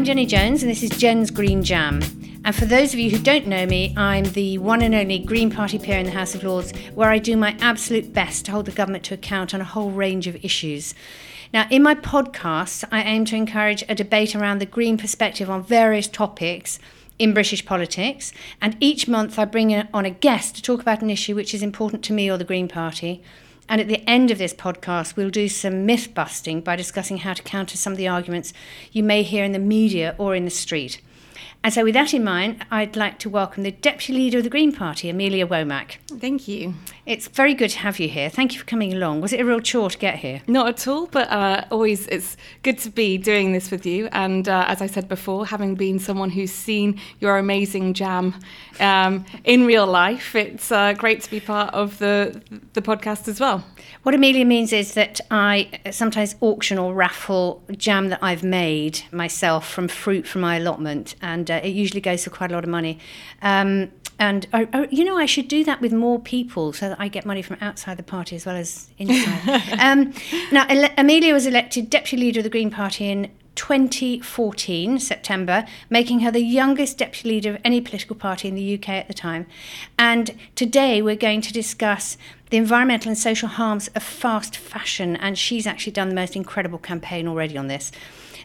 I'm Jenny Jones, and this is Jen's Green Jam. And for those of you who don't know me, I'm the one and only Green Party peer in the House of Lords, where I do my absolute best to hold the government to account on a whole range of issues. Now, in my podcasts, I aim to encourage a debate around the Green perspective on various topics in British politics, and each month I bring on a guest to talk about an issue which is important to me or the Green Party. And at the end of this podcast, we'll do some myth busting by discussing how to counter some of the arguments you may hear in the media or in the street. And so, with that in mind, I'd like to welcome the Deputy Leader of the Green Party, Amelia Womack. Thank you. It's very good to have you here. Thank you for coming along. Was it a real chore to get here? Not at all, but uh, always it's good to be doing this with you. And uh, as I said before, having been someone who's seen your amazing jam um, in real life, it's uh, great to be part of the the podcast as well. What Amelia means is that I sometimes auction or raffle jam that I've made myself from fruit from my allotment, and uh, it usually goes for quite a lot of money. Um, and uh, uh, you know, I should do that with more people so that I get money from outside the party as well as inside. um, now, Amelia was elected deputy leader of the Green Party in 2014, September, making her the youngest deputy leader of any political party in the UK at the time. And today we're going to discuss the environmental and social harms of fast fashion, and she's actually done the most incredible campaign already on this.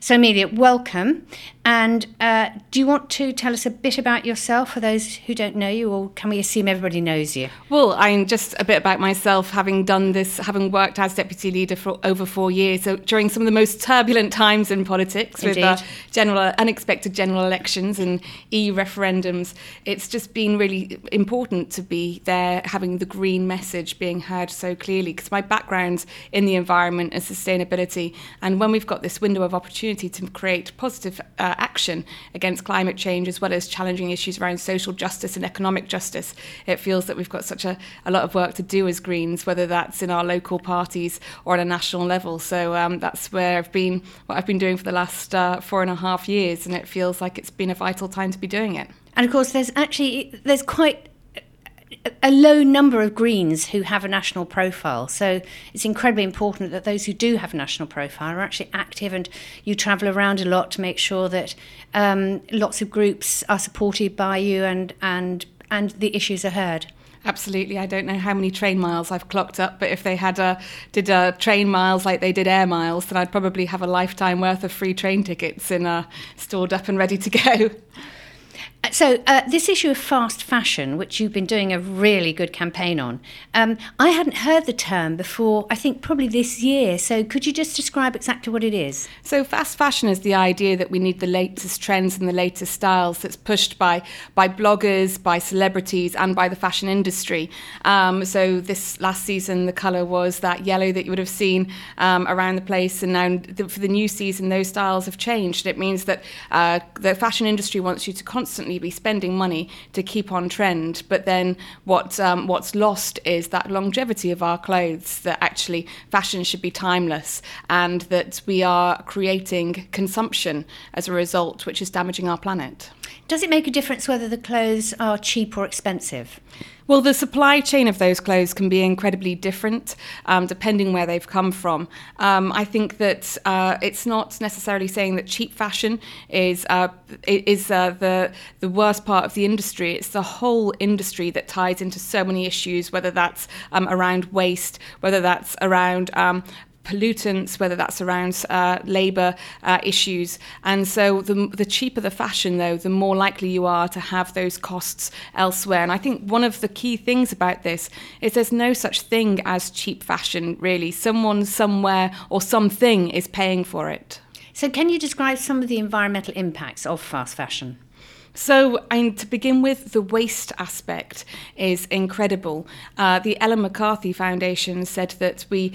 So, Amelia, welcome. And uh, do you want to tell us a bit about yourself for those who don't know you, or can we assume everybody knows you? Well, I'm just a bit about myself, having done this, having worked as deputy leader for over four years, so during some of the most turbulent times in politics Indeed. with uh, general unexpected general elections and EU referendums. It's just been really important to be there, having the green message being heard so clearly. Because my background in the environment and sustainability, and when we've got this window of opportunity to create positive. Uh, action against climate change, as well as challenging issues around social justice and economic justice. It feels that we've got such a, a lot of work to do as Greens, whether that's in our local parties or at a national level. So um, that's where I've been, what I've been doing for the last uh, four and a half years, and it feels like it's been a vital time to be doing it. And of course, there's actually there's quite a low number of Greens who have a national profile. So it's incredibly important that those who do have a national profile are actually active and you travel around a lot to make sure that um, lots of groups are supported by you and, and, and the issues are heard. Absolutely. I don't know how many train miles I've clocked up, but if they had a, did a train miles like they did air miles, then I'd probably have a lifetime worth of free train tickets in, stored up and ready to go. So, uh, this issue of fast fashion, which you've been doing a really good campaign on, um, I hadn't heard the term before, I think probably this year. So, could you just describe exactly what it is? So, fast fashion is the idea that we need the latest trends and the latest styles that's pushed by, by bloggers, by celebrities, and by the fashion industry. Um, so, this last season, the colour was that yellow that you would have seen um, around the place. And now, the, for the new season, those styles have changed. It means that uh, the fashion industry wants you to constantly be spending money to keep on trend. But then what um, what's lost is that longevity of our clothes. That actually fashion should be timeless, and that we are creating consumption as a result, which is damaging our planet. Does it make a difference whether the clothes are cheap or expensive? Well, the supply chain of those clothes can be incredibly different um, depending where they've come from. Um, I think that uh, it's not necessarily saying that cheap fashion is uh, is uh, the the worst part of the industry. It's the whole industry that ties into so many issues, whether that's um, around waste, whether that's around um, pollutants, whether that's around uh, labour uh, issues. And so the, the cheaper the fashion, though, the more likely you are to have those costs elsewhere. And I think one of the key things about this is there's no such thing as cheap fashion, really. Someone, somewhere, or something is paying for it. So, can you describe some of the environmental impacts of fast fashion? So, and to begin with, the waste aspect is incredible. Uh, the Ellen MacArthur Foundation said that we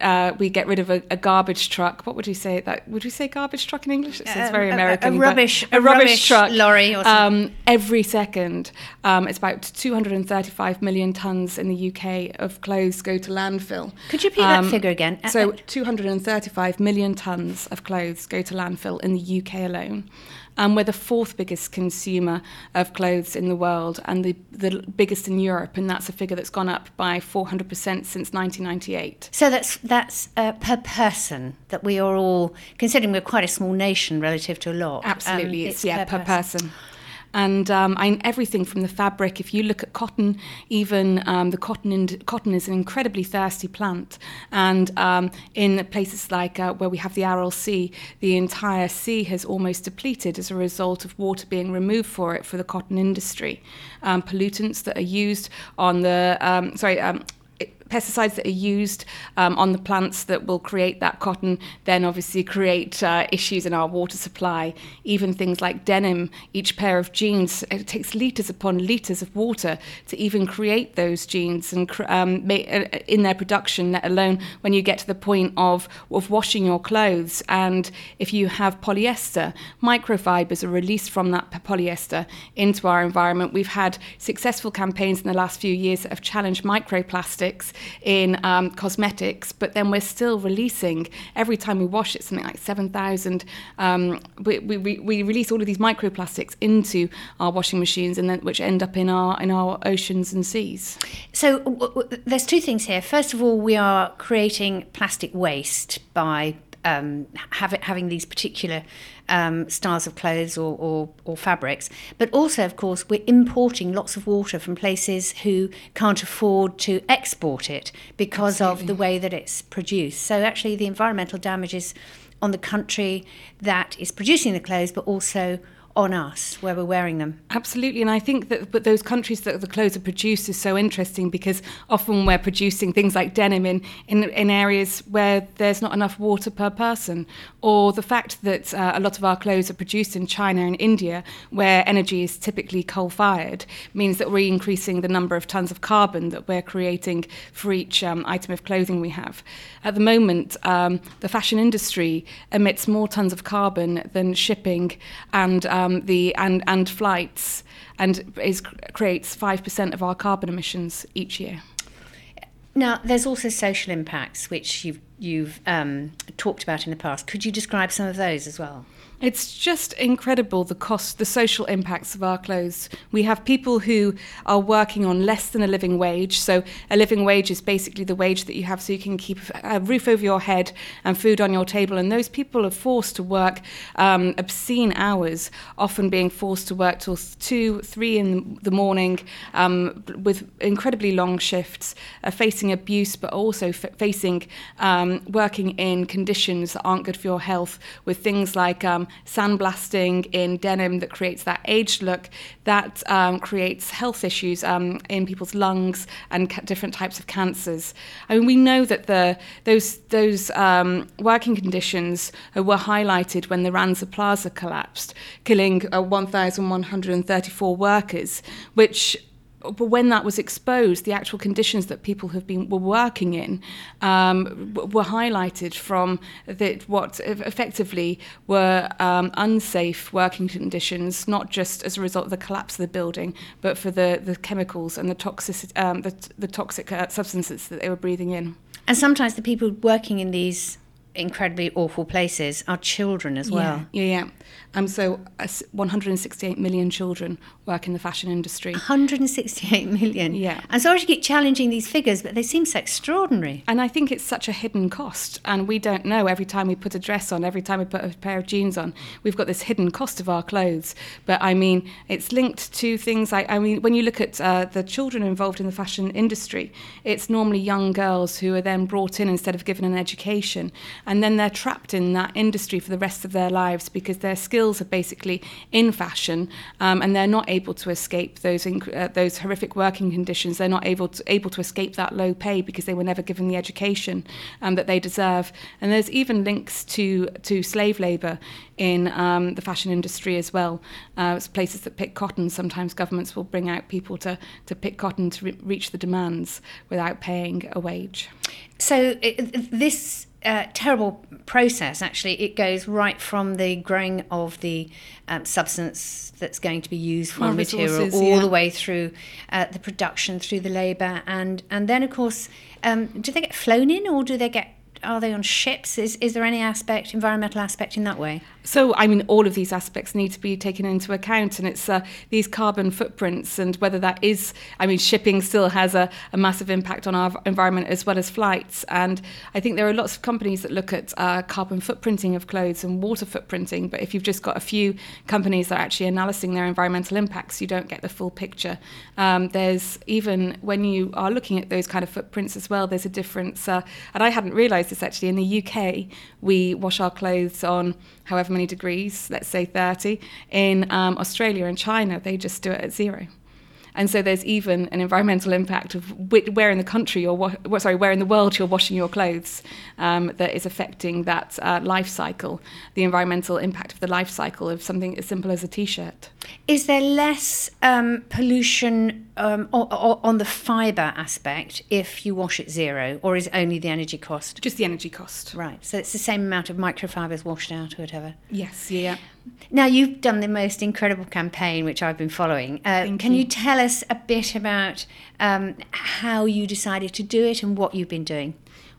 uh, we get rid of a, a, garbage truck. What would you say? That would you say garbage truck in English? It's uh, very American. A, a rubbish, a, rubbish, rubbish truck lorry. Um, every second, um, it's about 235 million tons in the UK of clothes go to landfill. Could you repeat um, that figure again? So, 235 million tons of clothes go to landfill in the UK alone. And we're the fourth biggest consumer of clothes in the world and the, the biggest in Europe, and that's a figure that's gone up by 400% since 1998. So that's that's uh, per person that we are all considering we're quite a small nation relative to a lot. Absolutely, um, it's, it's, yeah per, per person. person and um, I, everything from the fabric. If you look at cotton, even um, the cotton in, cotton is an incredibly thirsty plant, and um, in places like uh, where we have the Aral Sea, the entire sea has almost depleted as a result of water being removed for it for the cotton industry. Um, pollutants that are used on the um, sorry um, pesticides that are used um, on the plants that will create that cotton then obviously create uh, issues in our water supply. Even things like denim, each pair of jeans, it takes litres upon litres of water to even create those jeans and um, uh, in their production, let alone when you get to the point of, of washing your clothes. And if you have polyester, microfibers are released from that polyester into our environment. We've had successful campaigns in the last few years that have challenged microplastics in um, cosmetics, but then we're still releasing every time we wash it something like 7,000. Um, we, we, we release all of these microplastics into our washing machines, and then which end up in our in our oceans and seas. So w- w- there's two things here. First of all, we are creating plastic waste by um, have it, having these particular um, styles of clothes or, or, or, fabrics. But also, of course, we're importing lots of water from places who can't afford to export it because Absolutely. of the way that it's produced. So, actually, the environmental damage is on the country that is producing the clothes, but also on us where we're wearing them. Absolutely, and I think that but those countries that the clothes are produced is so interesting because often we're producing things like denim in, in, in areas where there's not enough water per person, or the fact that uh, a lot of our clothes are produced in China and India where energy is typically coal-fired means that we're increasing the number of tons of carbon that we're creating for each um, item of clothing we have. At the moment, um, the fashion industry emits more tons of carbon than shipping and um, um, the and and flights, and is, creates five percent of our carbon emissions each year. Now, there's also social impacts, which you've you've um, talked about in the past. Could you describe some of those as well? It's just incredible the cost, the social impacts of our clothes. We have people who are working on less than a living wage. So, a living wage is basically the wage that you have so you can keep a roof over your head and food on your table. And those people are forced to work um, obscene hours, often being forced to work till two, three in the morning um, with incredibly long shifts, uh, facing abuse, but also f- facing um, working in conditions that aren't good for your health with things like um, sandblasting in denim that creates that aged look that um, creates health issues um, in people's lungs and ca- different types of cancers. I mean, we know that the those those um, working conditions were highlighted when the Rana Plaza collapsed, killing uh, 1,134 workers, which but when that was exposed, the actual conditions that people have been were working in um, were highlighted from the, what effectively were um, unsafe working conditions, not just as a result of the collapse of the building, but for the, the chemicals and the toxic um, the, the toxic uh, substances that they were breathing in. And sometimes the people working in these incredibly awful places are children as well. Yeah, yeah. yeah. Um, so uh, 168 million children work in the fashion industry. 168 million? Yeah. And sorry to keep challenging these figures, but they seem so extraordinary. And I think it's such a hidden cost. And we don't know every time we put a dress on, every time we put a pair of jeans on, we've got this hidden cost of our clothes. But I mean, it's linked to things like, I mean, when you look at uh, the children involved in the fashion industry, it's normally young girls who are then brought in instead of given an education. And then they're trapped in that industry for the rest of their lives because their skills are basically in fashion, um, and they're not able to escape those uh, those horrific working conditions. They're not able to able to escape that low pay because they were never given the education um, that they deserve. And there's even links to to slave labour in um, the fashion industry as well. Uh, places that pick cotton, sometimes governments will bring out people to to pick cotton to re- reach the demands without paying a wage. So it, this uh, terrible process. Actually, it goes right from the growing of the um, substance that's going to be used for the material, all yeah. the way through uh, the production, through the labour, and and then of course, um, do they get flown in or do they get are they on ships? Is is there any aspect, environmental aspect in that way? So, I mean, all of these aspects need to be taken into account, and it's uh, these carbon footprints, and whether that is, I mean, shipping still has a, a, massive impact on our environment as well as flights. And I think there are lots of companies that look at uh, carbon footprinting of clothes and water footprinting, but if you've just got a few companies that are actually analysing their environmental impacts, you don't get the full picture. Um, there's even when you are looking at those kind of footprints as well, there's a difference. Uh, and I hadn't realised this actually. In the UK, we wash our clothes on however many degrees, let's say 30. In um, Australia and China, they just do it at zero. And so there's even an environmental impact of where in the country or wa- sorry, where in the world you're washing your clothes um, that is affecting that uh, life cycle, the environmental impact of the life cycle of something as simple as a t-shirt. Is there less um, pollution um, o- o- on the fibre aspect if you wash it zero, or is it only the energy cost? Just the energy cost. Right. So it's the same amount of microfibres washed out or whatever. Yes. Yeah. Now you've done the most incredible campaign, which I've been following. Uh, can you. you. tell us a bit about um, how you decided to do it and what you've been doing?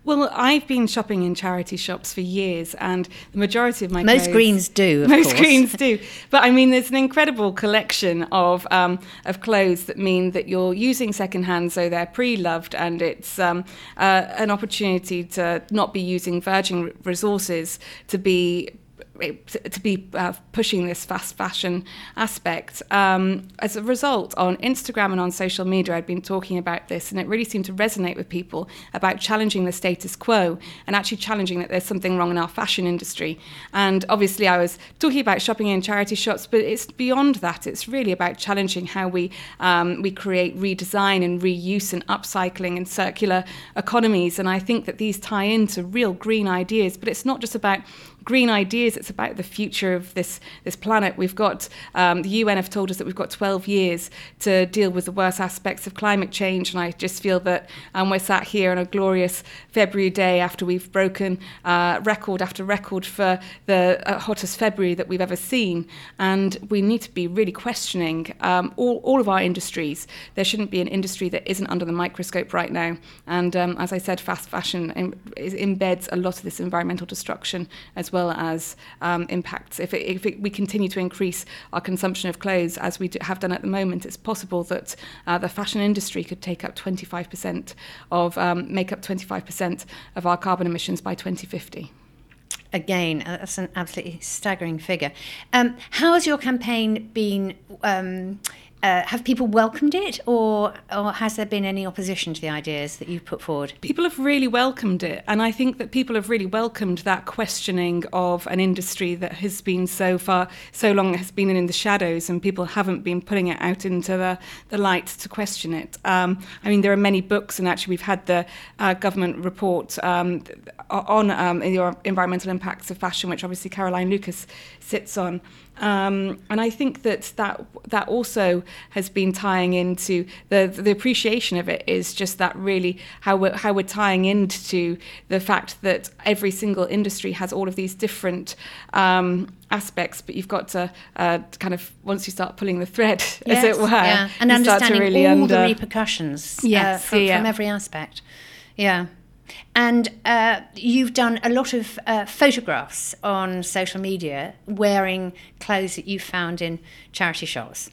Well, I've been shopping in charity shops for years, and the majority of my most clothes, greens do. most course. greens do. But I mean, there's an incredible collection of um, of clothes that mean that you're using secondhand, so they're pre-loved, and it's um, uh, an opportunity to not be using virgin resources to be to be uh, pushing this fast fashion aspect. Um, as a result, on Instagram and on social media, I'd been talking about this, and it really seemed to resonate with people about challenging the status quo and actually challenging that there's something wrong in our fashion industry. And obviously, I was talking about shopping in charity shops, but it's beyond that. It's really about challenging how we um, we create redesign and reuse and upcycling and circular economies. And I think that these tie into real green ideas, but it's not just about green ideas. It's about the future of this this planet. We've got um, the UN have told us that we've got 12 years to deal with the worst aspects of climate change, and I just feel that um, we're sat here on a glorious February day after we've broken uh, record after record for the uh, hottest February that we've ever seen, and we need to be really questioning um, all all of our industries. There shouldn't be an industry that isn't under the microscope right now, and um, as I said, fast fashion embeds a lot of this environmental destruction as well well as um, impacts. If, it, if it, we continue to increase our consumption of clothes as we do, have done at the moment, it's possible that uh, the fashion industry could take up 25% of, um, make up 25% of our carbon emissions by 2050 again, uh, that's an absolutely staggering figure. Um, how has your campaign been um, uh, have people welcomed it, or or has there been any opposition to the ideas that you've put forward? People have really welcomed it, and I think that people have really welcomed that questioning of an industry that has been so far, so long has been in the shadows, and people haven't been putting it out into the, the light to question it. Um, I mean, there are many books, and actually, we've had the uh, government report um, on um, the environmental impacts of fashion, which obviously Caroline Lucas sits on. Um, and I think that, that that also has been tying into the the appreciation of it is just that really how we're, how we're tying into the fact that every single industry has all of these different um, aspects, but you've got to uh, kind of once you start pulling the thread, yes, as it were, yeah. and understanding really all under... the repercussions yes, uh, from, yeah. from every aspect. Yeah. And uh, you've done a lot of uh, photographs on social media wearing clothes that you found in charity shops.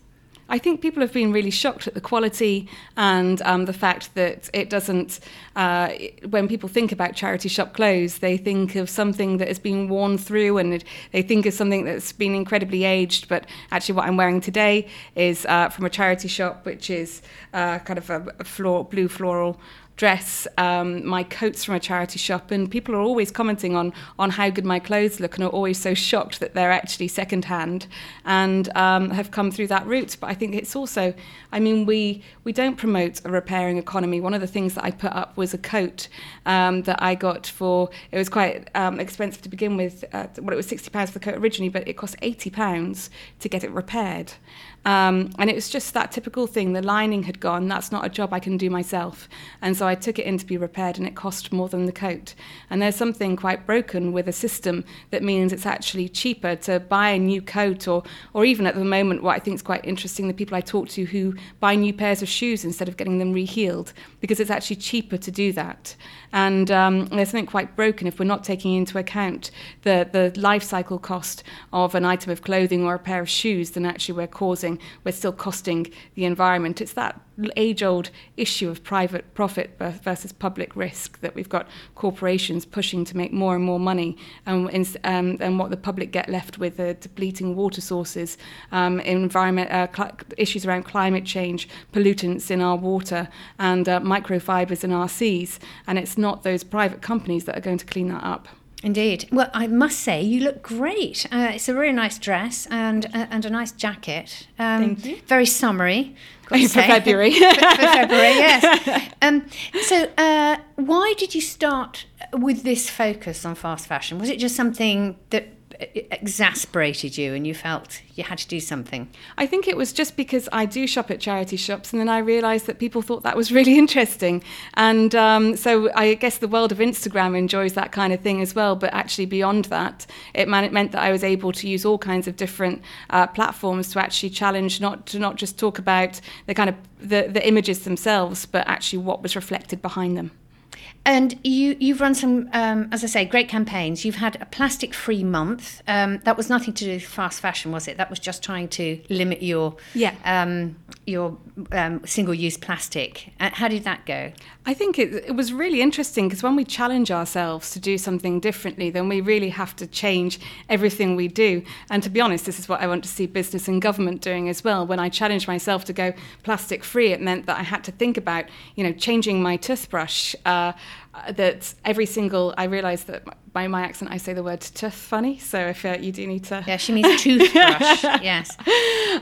I think people have been really shocked at the quality and um, the fact that it doesn't, uh, when people think about charity shop clothes, they think of something that has been worn through and it, they think of something that's been incredibly aged. But actually, what I'm wearing today is uh, from a charity shop, which is uh, kind of a, a floor, blue floral dress um, my coats from a charity shop and people are always commenting on on how good my clothes look and are always so shocked that they're actually secondhand and um, have come through that route. But I think it's also I mean we we don't promote a repairing economy. One of the things that I put up was a coat um, that I got for it was quite um, expensive to begin with uh, well it was 60 pounds for the coat originally but it cost 80 pounds to get it repaired Um, and it was just that typical thing. The lining had gone. That's not a job I can do myself. And so I took it in to be repaired, and it cost more than the coat. And there's something quite broken with a system that means it's actually cheaper to buy a new coat, or, or even at the moment, what I think is quite interesting, the people I talk to who buy new pairs of shoes instead of getting them reheeled, because it's actually cheaper to do that. And um, there's something quite broken if we're not taking into account the, the life cycle cost of an item of clothing or a pair of shoes than actually we're causing, we're still costing the environment. It's that age old issue of private profit versus public risk that we've got corporations pushing to make more and more money, and, um, and what the public get left with are depleting water sources, um, environment uh, cl- issues around climate change, pollutants in our water, and uh, microfibers in our seas. And it's not those private companies that are going to clean that up. Indeed. Well, I must say you look great. Uh, it's a really nice dress and uh, and a nice jacket. Um, Thank you. Very summery. For February. for, for, February, yes. Um, so, uh, why did you start with this focus on fast fashion? Was it just something that exasperated you and you felt you had to do something? I think it was just because I do shop at charity shops and then I realised that people thought that was really interesting. And um, so I guess the world of Instagram enjoys that kind of thing as well. But actually, beyond that, it, man- it meant that I was able to use all kinds of different uh, platforms to actually challenge, not to not just talk about the kind of the, the images themselves, but actually what was reflected behind them. And you, you've run some, um, as I say, great campaigns. You've had a plastic free month. Um, that was nothing to do with fast fashion, was it? That was just trying to limit your yeah. um, your um, single use plastic. Uh, how did that go? I think it, it was really interesting because when we challenge ourselves to do something differently, then we really have to change everything we do. And to be honest, this is what I want to see business and government doing as well. When I challenged myself to go plastic free, it meant that I had to think about, you know, changing my toothbrush. Uh, that every single, I realised that by my accent, I say the word tooth funny. So if uh, you do need to. Yeah, she means toothbrush, yes.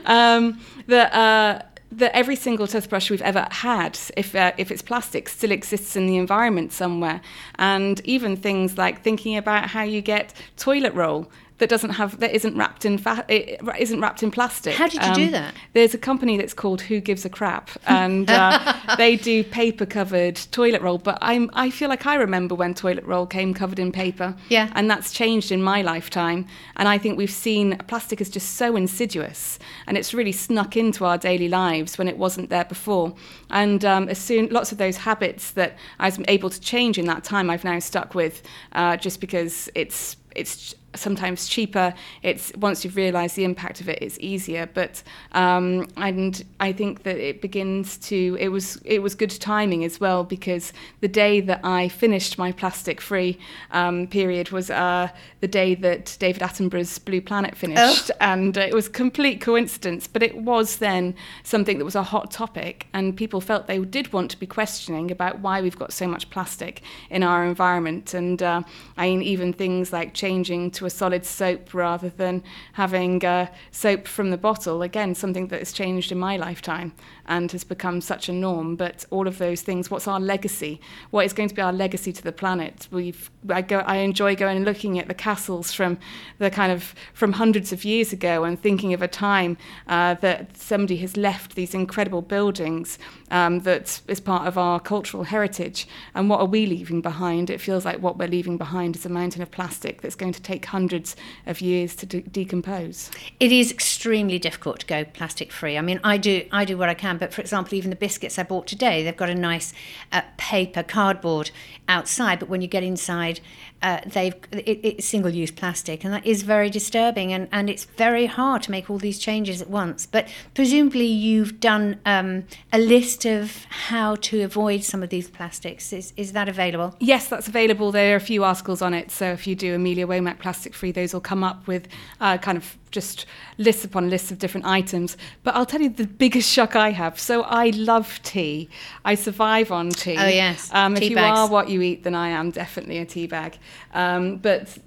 Um, that. Uh, that every single toothbrush we've ever had, if, uh, if it's plastic, still exists in the environment somewhere. And even things like thinking about how you get toilet roll that doesn't have that isn't wrapped in fa- it isn't wrapped in plastic. How did you um, do that? There's a company that's called Who Gives a Crap, and uh, they do paper covered toilet roll. But I'm I feel like I remember when toilet roll came covered in paper. Yeah, and that's changed in my lifetime. And I think we've seen plastic is just so insidious, and it's really snuck into our daily lives when it wasn't there before. And um, as soon lots of those habits that I was able to change in that time, I've now stuck with, uh, just because it's it's sometimes cheaper. It's once you've realised the impact of it, it's easier. But um, and I think that it begins to. It was it was good timing as well because the day that I finished my plastic-free um, period was uh, the day that David Attenborough's Blue Planet finished, oh. and it was complete coincidence. But it was then something that was a hot topic, and people felt they did want to be questioning about why we've got so much plastic in our environment. And uh, I mean, even things like changing to a solid soap rather than having uh, soap from the bottle. Again, something that has changed in my lifetime and has become such a norm. But all of those things, what's our legacy? What is going to be our legacy to the planet? We've, I, go, I enjoy going and looking at the castles from the kind of from hundreds of years ago and thinking of a time uh, that somebody has left these incredible buildings um, that is part of our cultural heritage. And what are we leaving behind? It feels like what we're leaving behind is a mountain of plastic that's going to take hundreds of years to de- decompose. It is extremely difficult to go plastic free. I mean, I do I do what I can, but for example, even the biscuits I bought today, they've got a nice uh, paper cardboard outside, but when you get inside, uh, they've it, it's single-use plastic, and that is very disturbing. And, and it's very hard to make all these changes at once. But presumably, you've done um, a list of how to avoid some of these plastics. Is is that available? Yes, that's available. There are a few articles on it. So if you do Amelia Womack Plastic Free, those will come up with uh, kind of just lists upon lists of different items. But I'll tell you the biggest shock I have. So I love tea. I survive on tea. Oh yes. Um, tea if you bags. are what you eat, then I am definitely a tea bag. Um, but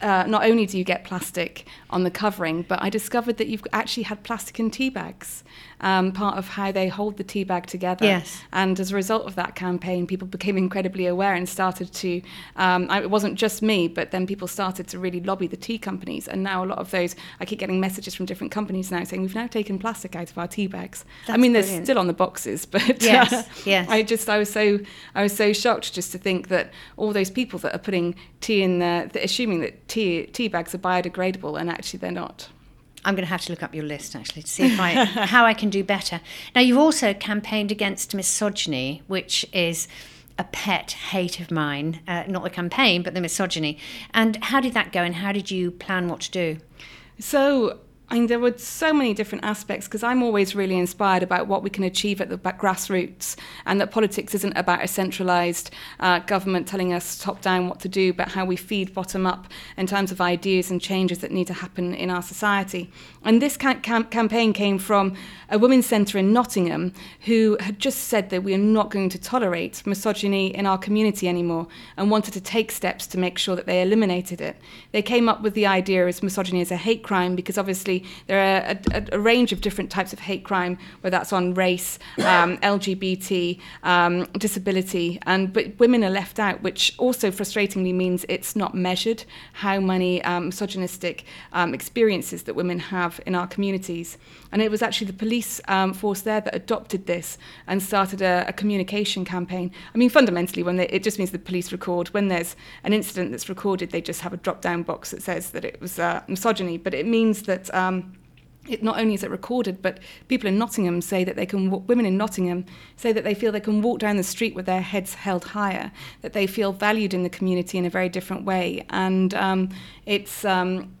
uh, not only do you get plastic on the covering, but I discovered that you've actually had plastic in tea bags, um, part of how they hold the tea bag together. Yes. And as a result of that campaign, people became incredibly aware and started to, um, I, it wasn't just me, but then people started to really lobby the tea companies. And now a lot of those, I keep getting messages from different companies now saying, we've now taken plastic out of our tea bags. That's I mean, they're still on the boxes, but Yes, uh, yes. I just, I was so, I was so shocked just to think that all those people that are putting tea in there, assuming that tea, tea bags are biodegradable and actually they're not. I'm going to have to look up your list actually to see if I, how I can do better. Now, you've also campaigned against misogyny, which is a pet hate of mine. Uh, not the campaign, but the misogyny. And how did that go? And how did you plan what to do? So, I mean, there were so many different aspects because I'm always really inspired about what we can achieve at the grassroots and that politics isn't about a centralised uh, government telling us top down what to do, but how we feed bottom up in terms of ideas and changes that need to happen in our society. And this ca- cam- campaign came from a women's centre in Nottingham who had just said that we are not going to tolerate misogyny in our community anymore and wanted to take steps to make sure that they eliminated it. They came up with the idea as misogyny as a hate crime because obviously there are a, a, a range of different types of hate crime, whether that's on race, um, LGBT, um, disability, and but women are left out, which also frustratingly means it's not measured how many um, misogynistic um, experiences that women have in our communities. And it was actually the police um, force there that adopted this and started a, a communication campaign. I mean, fundamentally, when they, it just means the police record when there's an incident that's recorded, they just have a drop-down box that says that it was uh, misogyny. But it means that. Um, it not only is it recorded, but people in Nottingham say that they can. Women in Nottingham say that they feel they can walk down the street with their heads held higher, that they feel valued in the community in a very different way, and um, it's. Um,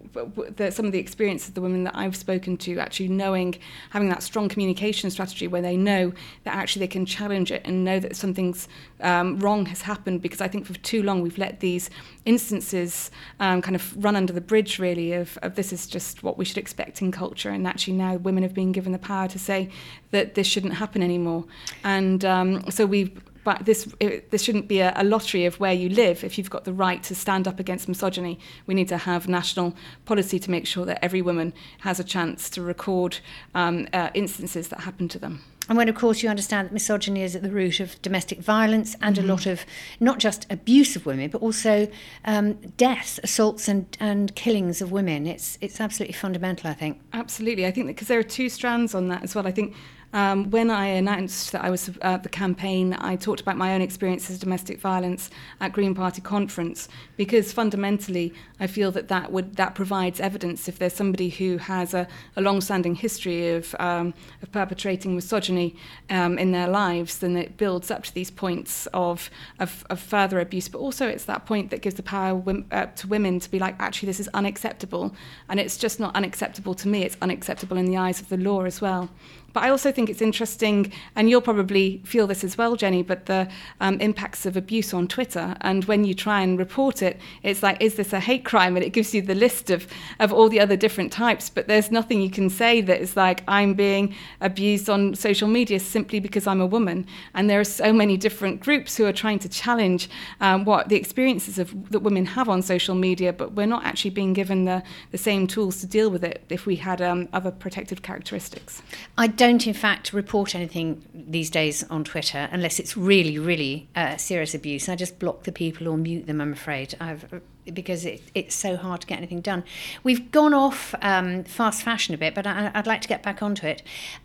the, some of the experiences of the women that I've spoken to actually knowing having that strong communication strategy where they know that actually they can challenge it and know that something's um, wrong has happened because I think for too long we've let these instances um, kind of run under the bridge really of, of this is just what we should expect in culture. And actually now women have been given the power to say that this shouldn't happen anymore. And um, so we've but this it, this shouldn't be a, a lottery of where you live. If you've got the right to stand up against misogyny, we need to have national policy to make sure that every woman has a chance to record um, uh, instances that happen to them. And when, of course, you understand that misogyny is at the root of domestic violence and mm-hmm. a lot of not just abuse of women, but also um, deaths, assaults, and, and killings of women. It's it's absolutely fundamental, I think. Absolutely, I think because there are two strands on that as well. I think um, when I announced that I was uh, the campaign, I talked about my own experiences of domestic violence at Green Party conference because fundamentally I feel that that would that provides evidence if there's somebody who has a, a long-standing history of um, of perpetrating misogyny um, in their lives, then it builds up to these points of, of of further abuse. But also it's that point that gives the power uh, to women to be like, actually, this is unacceptable, and it's just not unacceptable to me; it's unacceptable in the eyes of the law as well. But I also think it's interesting, and you'll probably feel this as well, Jenny, but the um, impacts of abuse on Twitter. And when you try and report it, it's like, is this a hate crime? And it gives you the list of, of all the other different types. But there's nothing you can say that is like, I'm being abused on social media simply because I'm a woman. And there are so many different groups who are trying to challenge um, what the experiences of that women have on social media, but we're not actually being given the, the same tools to deal with it if we had um, other protective characteristics. I don't don't, in fact, report anything these days on Twitter unless it's really, really uh, serious abuse. I just block the people or mute them, I'm afraid, I've, because it, it's so hard to get anything done. We've gone off um, fast fashion a bit, but I, I'd like to get back onto it.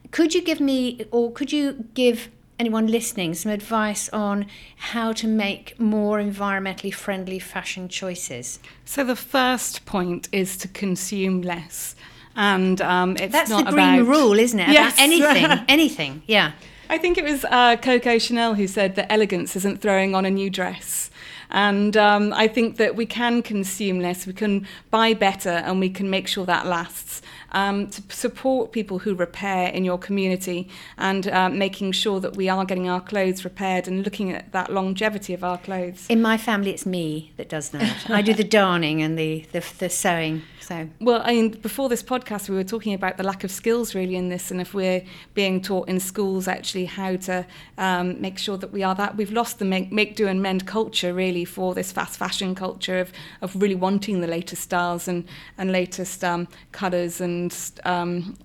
Could you give me, or could you give anyone listening some advice on how to make more environmentally friendly fashion choices? So, the first point is to consume less and um, it's that's not the green about, rule, isn't it? Yes. About anything, anything, yeah. I think it was uh, Coco Chanel who said that elegance isn't throwing on a new dress. And um, I think that we can consume less, we can buy better, and we can make sure that lasts. um, to support people who repair in your community and uh, making sure that we are getting our clothes repaired and looking at that longevity of our clothes. In my family, it's me that does that. I do the darning and the, the, the sewing. So. Well, I mean, before this podcast, we were talking about the lack of skills really in this, and if we're being taught in schools actually how to um, make sure that we are that, we've lost the make, make do and mend culture really for this fast fashion culture of of really wanting the latest styles and and latest um, colours and um,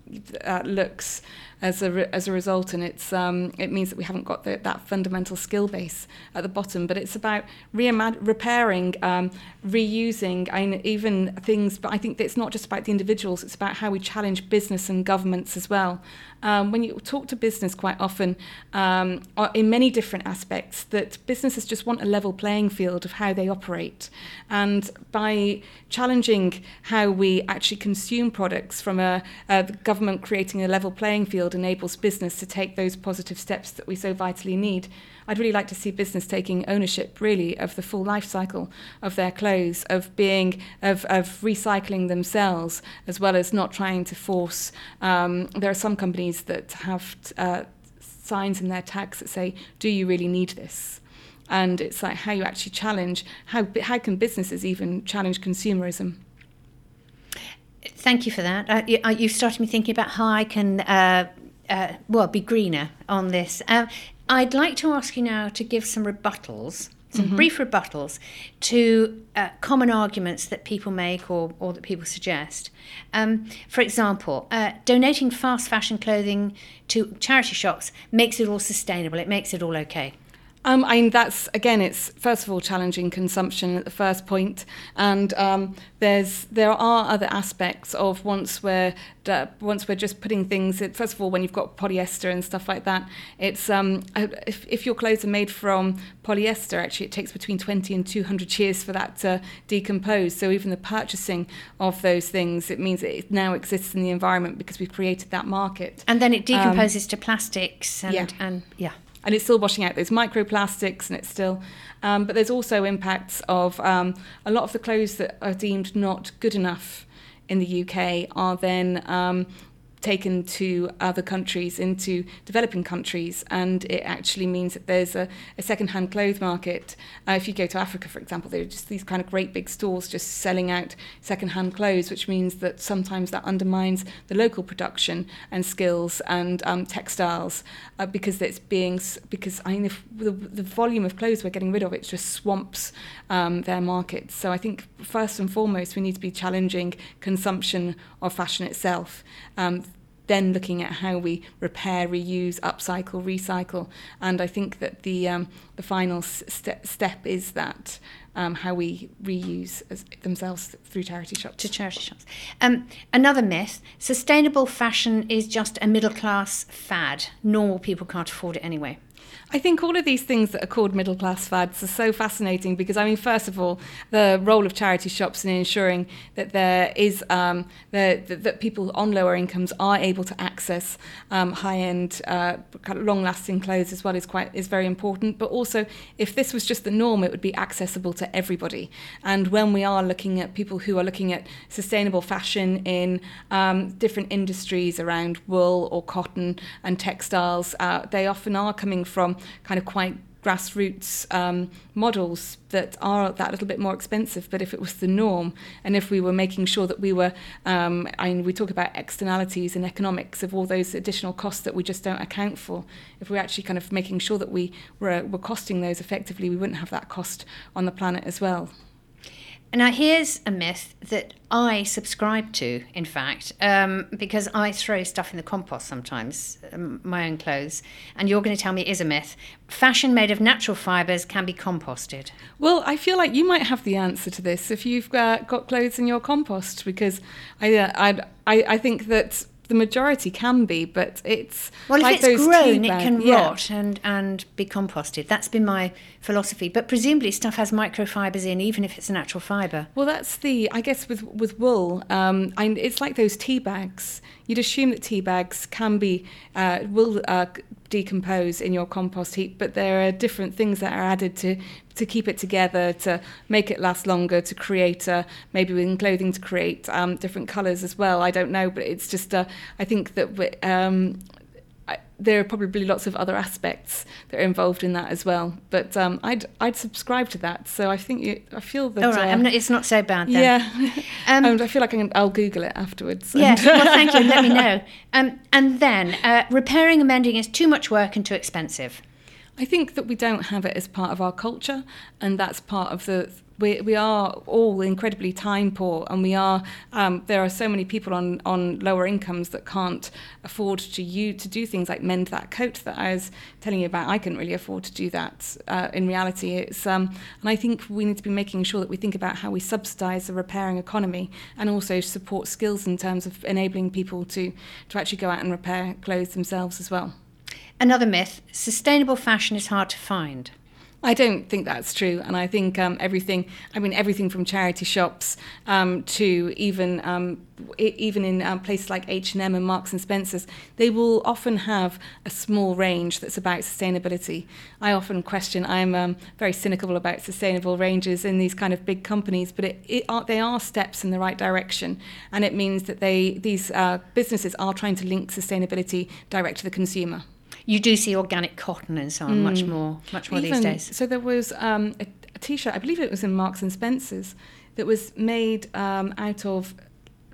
uh, looks as a, re- as a result, and it's um, it means that we haven't got the, that fundamental skill base at the bottom. But it's about repairing, um, reusing, and even things. But I think it's not just about the individuals; it's about how we challenge business and governments as well. Um, when you talk to business, quite often, um, in many different aspects, that businesses just want a level playing field of how they operate, and by challenging how we actually consume products from a, a government creating a level playing field field enables business to take those positive steps that we so vitally need. I'd really like to see business taking ownership, really, of the full life cycle of their clothes, of being, of, of recycling themselves, as well as not trying to force. Um, there are some companies that have uh, signs in their tags that say, "Do you really need this?" And it's like how you actually challenge how how can businesses even challenge consumerism? Thank you for that. Uh, you, uh, you've started me thinking about how I can, uh, uh, well, be greener on this. Uh, I'd like to ask you now to give some rebuttals, some mm-hmm. brief rebuttals to uh, common arguments that people make or, or that people suggest. Um, for example, donating fast fashion clothing to charity shops makes it all sustainable, it makes it all okay. Um, I mean, that's again, it's first of all challenging consumption at the first point, and um, there's there are other aspects of once we're uh, once we're just putting things. First of all, when you've got polyester and stuff like that, it's um, if if your clothes are made from polyester, actually, it takes between 20 and 200 years for that to decompose. So even the purchasing of those things, it means it now exists in the environment because we've created that market. And then it decomposes um, to plastics and yeah. and yeah and it's still washing out those microplastics and it's still um, but there's also impacts of um, a lot of the clothes that are deemed not good enough in the UK are then um, taken to other countries, into developing countries, and it actually means that there's a, a second-hand clothes market. Uh, if you go to Africa, for example, there are just these kind of great big stores just selling out second-hand clothes, which means that sometimes that undermines the local production and skills and um, textiles uh, because it's being because I mean the, the volume of clothes we're getting rid of it just swamps um, their markets. So I think first and foremost we need to be challenging consumption of fashion itself. Um, then looking at how we repair, reuse, upcycle, recycle. And I think that the um, the final st- step is that um, how we reuse themselves through charity shops. To charity shops. Um, another myth: sustainable fashion is just a middle class fad. Normal people can't afford it anyway. I think all of these things that are called middle class fads are so fascinating because, I mean, first of all, the role of charity shops in ensuring that there is um, the, that people on lower incomes are able to access um, high end, uh, long lasting clothes as well is quite is very important. But also, if this was just the norm, it would be accessible to everybody. And when we are looking at people who are looking at sustainable fashion in um, different industries around wool or cotton and textiles, uh, they often are coming from kind of quite grassroots um, models that are that little bit more expensive. But if it was the norm, and if we were making sure that we were, um, I mean, we talk about externalities and economics of all those additional costs that we just don't account for. If we're actually kind of making sure that we were, were costing those effectively, we wouldn't have that cost on the planet as well. Now, here's a myth that I subscribe to, in fact, um, because I throw stuff in the compost sometimes, um, my own clothes, and you're going to tell me it is a myth. Fashion made of natural fibres can be composted. Well, I feel like you might have the answer to this if you've uh, got clothes in your compost, because I, uh, I, I think that the majority can be, but it's well, like if it's grown, it can yeah. rot and and be composted. That's been my philosophy. But presumably, stuff has microfibers in, even if it's a natural fibre. Well, that's the I guess with with wool, um, I, it's like those tea bags. You'd assume that tea bags can be uh, will uh, decompose in your compost heap, but there are different things that are added to to keep it together, to make it last longer, to create uh, maybe within clothing to create um, different colours as well. I don't know, but it's just uh, I think that um, there are probably lots of other aspects that are involved in that as well. But um, I'd I'd subscribe to that. So I think you, I feel that. All right, uh, not, it's not so bad. Then. Yeah, um, and I feel like I can, I'll Google it afterwards. Yes, well, thank you. Let me know. Um, and then uh, repairing and mending is too much work and too expensive. I think that we don't have it as part of our culture, and that's part of the we, we are all incredibly time poor and we are um, there are so many people on, on lower incomes that can't afford to you to do things like mend that coat that I was telling you about. I couldn't really afford to do that uh, in reality. It's um, and I think we need to be making sure that we think about how we subsidize the repairing economy and also support skills in terms of enabling people to to actually go out and repair clothes themselves as well. Another myth sustainable fashion is hard to find I don't think that's true, and I think um, everything. I mean, everything from charity shops um, to even um, even in um, places like H and M and Marks and Spencers, they will often have a small range that's about sustainability. I often question. I'm um, very cynical about sustainable ranges in these kind of big companies, but it, it are, they are steps in the right direction, and it means that they these uh, businesses are trying to link sustainability direct to the consumer you do see organic cotton and so on mm. much more, much more Even, these days. So there was um, a, a T-shirt, I believe it was in Marks and Spencers, that was made um, out of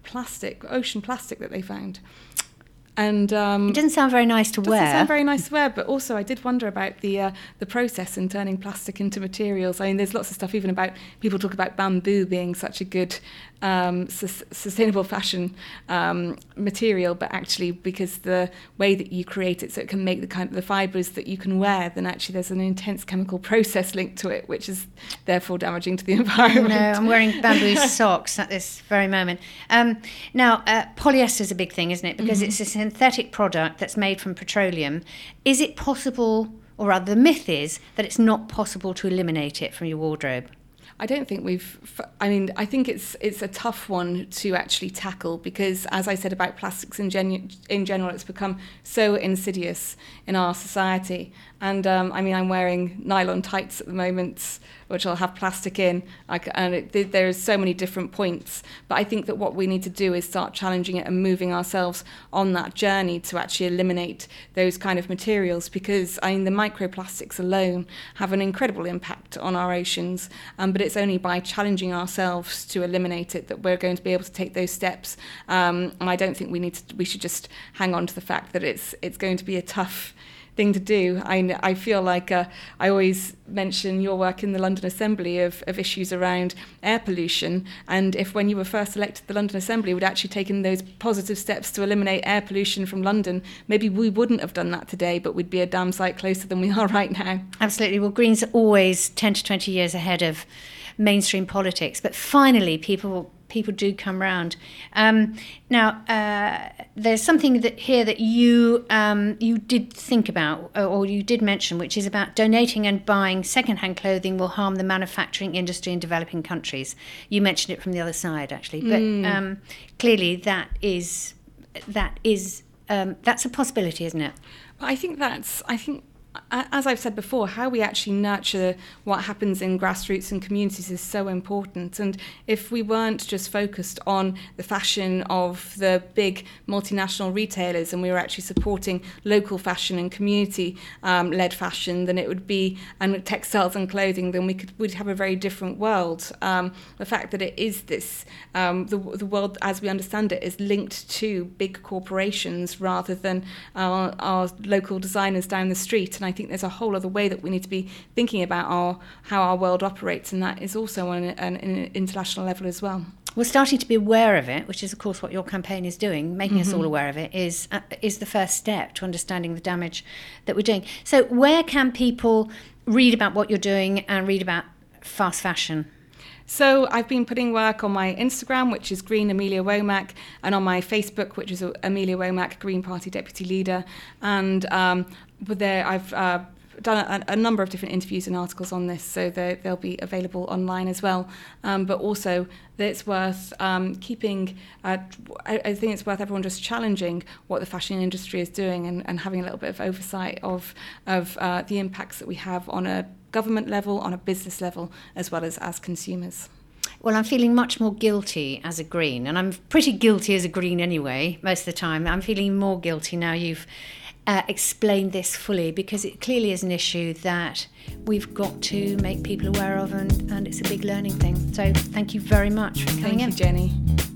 plastic, ocean plastic that they found. And um, it didn't sound very nice to wear. it wear. Doesn't sound very nice to wear, but also I did wonder about the uh, the process in turning plastic into materials. I mean, there's lots of stuff even about people talk about bamboo being such a good um, su- sustainable fashion um, material, but actually because the way that you create it, so it can make the kind of the fibres that you can wear, then actually there's an intense chemical process linked to it, which is therefore damaging to the environment. No, I'm wearing bamboo socks at this very moment. Um, now, uh, polyester is a big thing, isn't it? Because mm-hmm. it's a synthetic product that's made from petroleum. Is it possible? Or rather, the myth is that it's not possible to eliminate it from your wardrobe. I don't think we've. I mean, I think it's it's a tough one to actually tackle because, as I said about plastics in, genu- in general, it's become so insidious in our society. And um, I mean, I'm wearing nylon tights at the moment, which will have plastic in. Like, and it, there's so many different points. But I think that what we need to do is start challenging it and moving ourselves on that journey to actually eliminate those kind of materials. Because I mean, the microplastics alone have an incredible impact on our oceans. Um, but it's only by challenging ourselves to eliminate it that we're going to be able to take those steps. Um, and I don't think we need to. We should just hang on to the fact that it's it's going to be a tough thing to do. I, I feel like uh, I always mention your work in the London Assembly of, of issues around air pollution. And if when you were first elected the London Assembly would actually taken those positive steps to eliminate air pollution from London, maybe we wouldn't have done that today, but we'd be a damn sight closer than we are right now. Absolutely. Well, Greens are always 10 to 20 years ahead of mainstream politics. But finally, people people do come round. Um, now, uh, there's something that here that you um, you did think about, or you did mention, which is about donating and buying second-hand clothing will harm the manufacturing industry in developing countries. You mentioned it from the other side, actually, but mm. um, clearly that is that is um, that's a possibility, isn't it? I think that's I think as I've said before, how we actually nurture what happens in grassroots and communities is so important. And if we weren't just focused on the fashion of the big multinational retailers and we were actually supporting local fashion and community um, led fashion, then it would be, and textiles and clothing, then we could we'd have a very different world. Um, the fact that it is this, um, the, the world as we understand it is linked to big corporations rather than our, our local designers down the street and I think there's a whole other way that we need to be thinking about our how our world operates, and that is also on an, an international level as well. We're starting to be aware of it, which is, of course, what your campaign is doing. Making mm-hmm. us all aware of it is uh, is the first step to understanding the damage that we're doing. So, where can people read about what you're doing and read about fast fashion? So I've been putting work on my Instagram, which is Green Amelia Womack, and on my Facebook, which is Amelia Womack, Green Party Deputy Leader. And um, there I've uh, done a, a, number of different interviews and articles on this, so they'll be available online as well. Um, but also, it's worth um, keeping, uh, I, I, think it's worth everyone just challenging what the fashion industry is doing and, and having a little bit of oversight of, of uh, the impacts that we have on a government level, on a business level, as well as as consumers. Well, I'm feeling much more guilty as a green, and I'm pretty guilty as a green anyway, most of the time. I'm feeling more guilty now you've uh, explained this fully because it clearly is an issue that we've got to make people aware of, and, and it's a big learning thing. So, thank you very much for coming thank in. You, Jenny.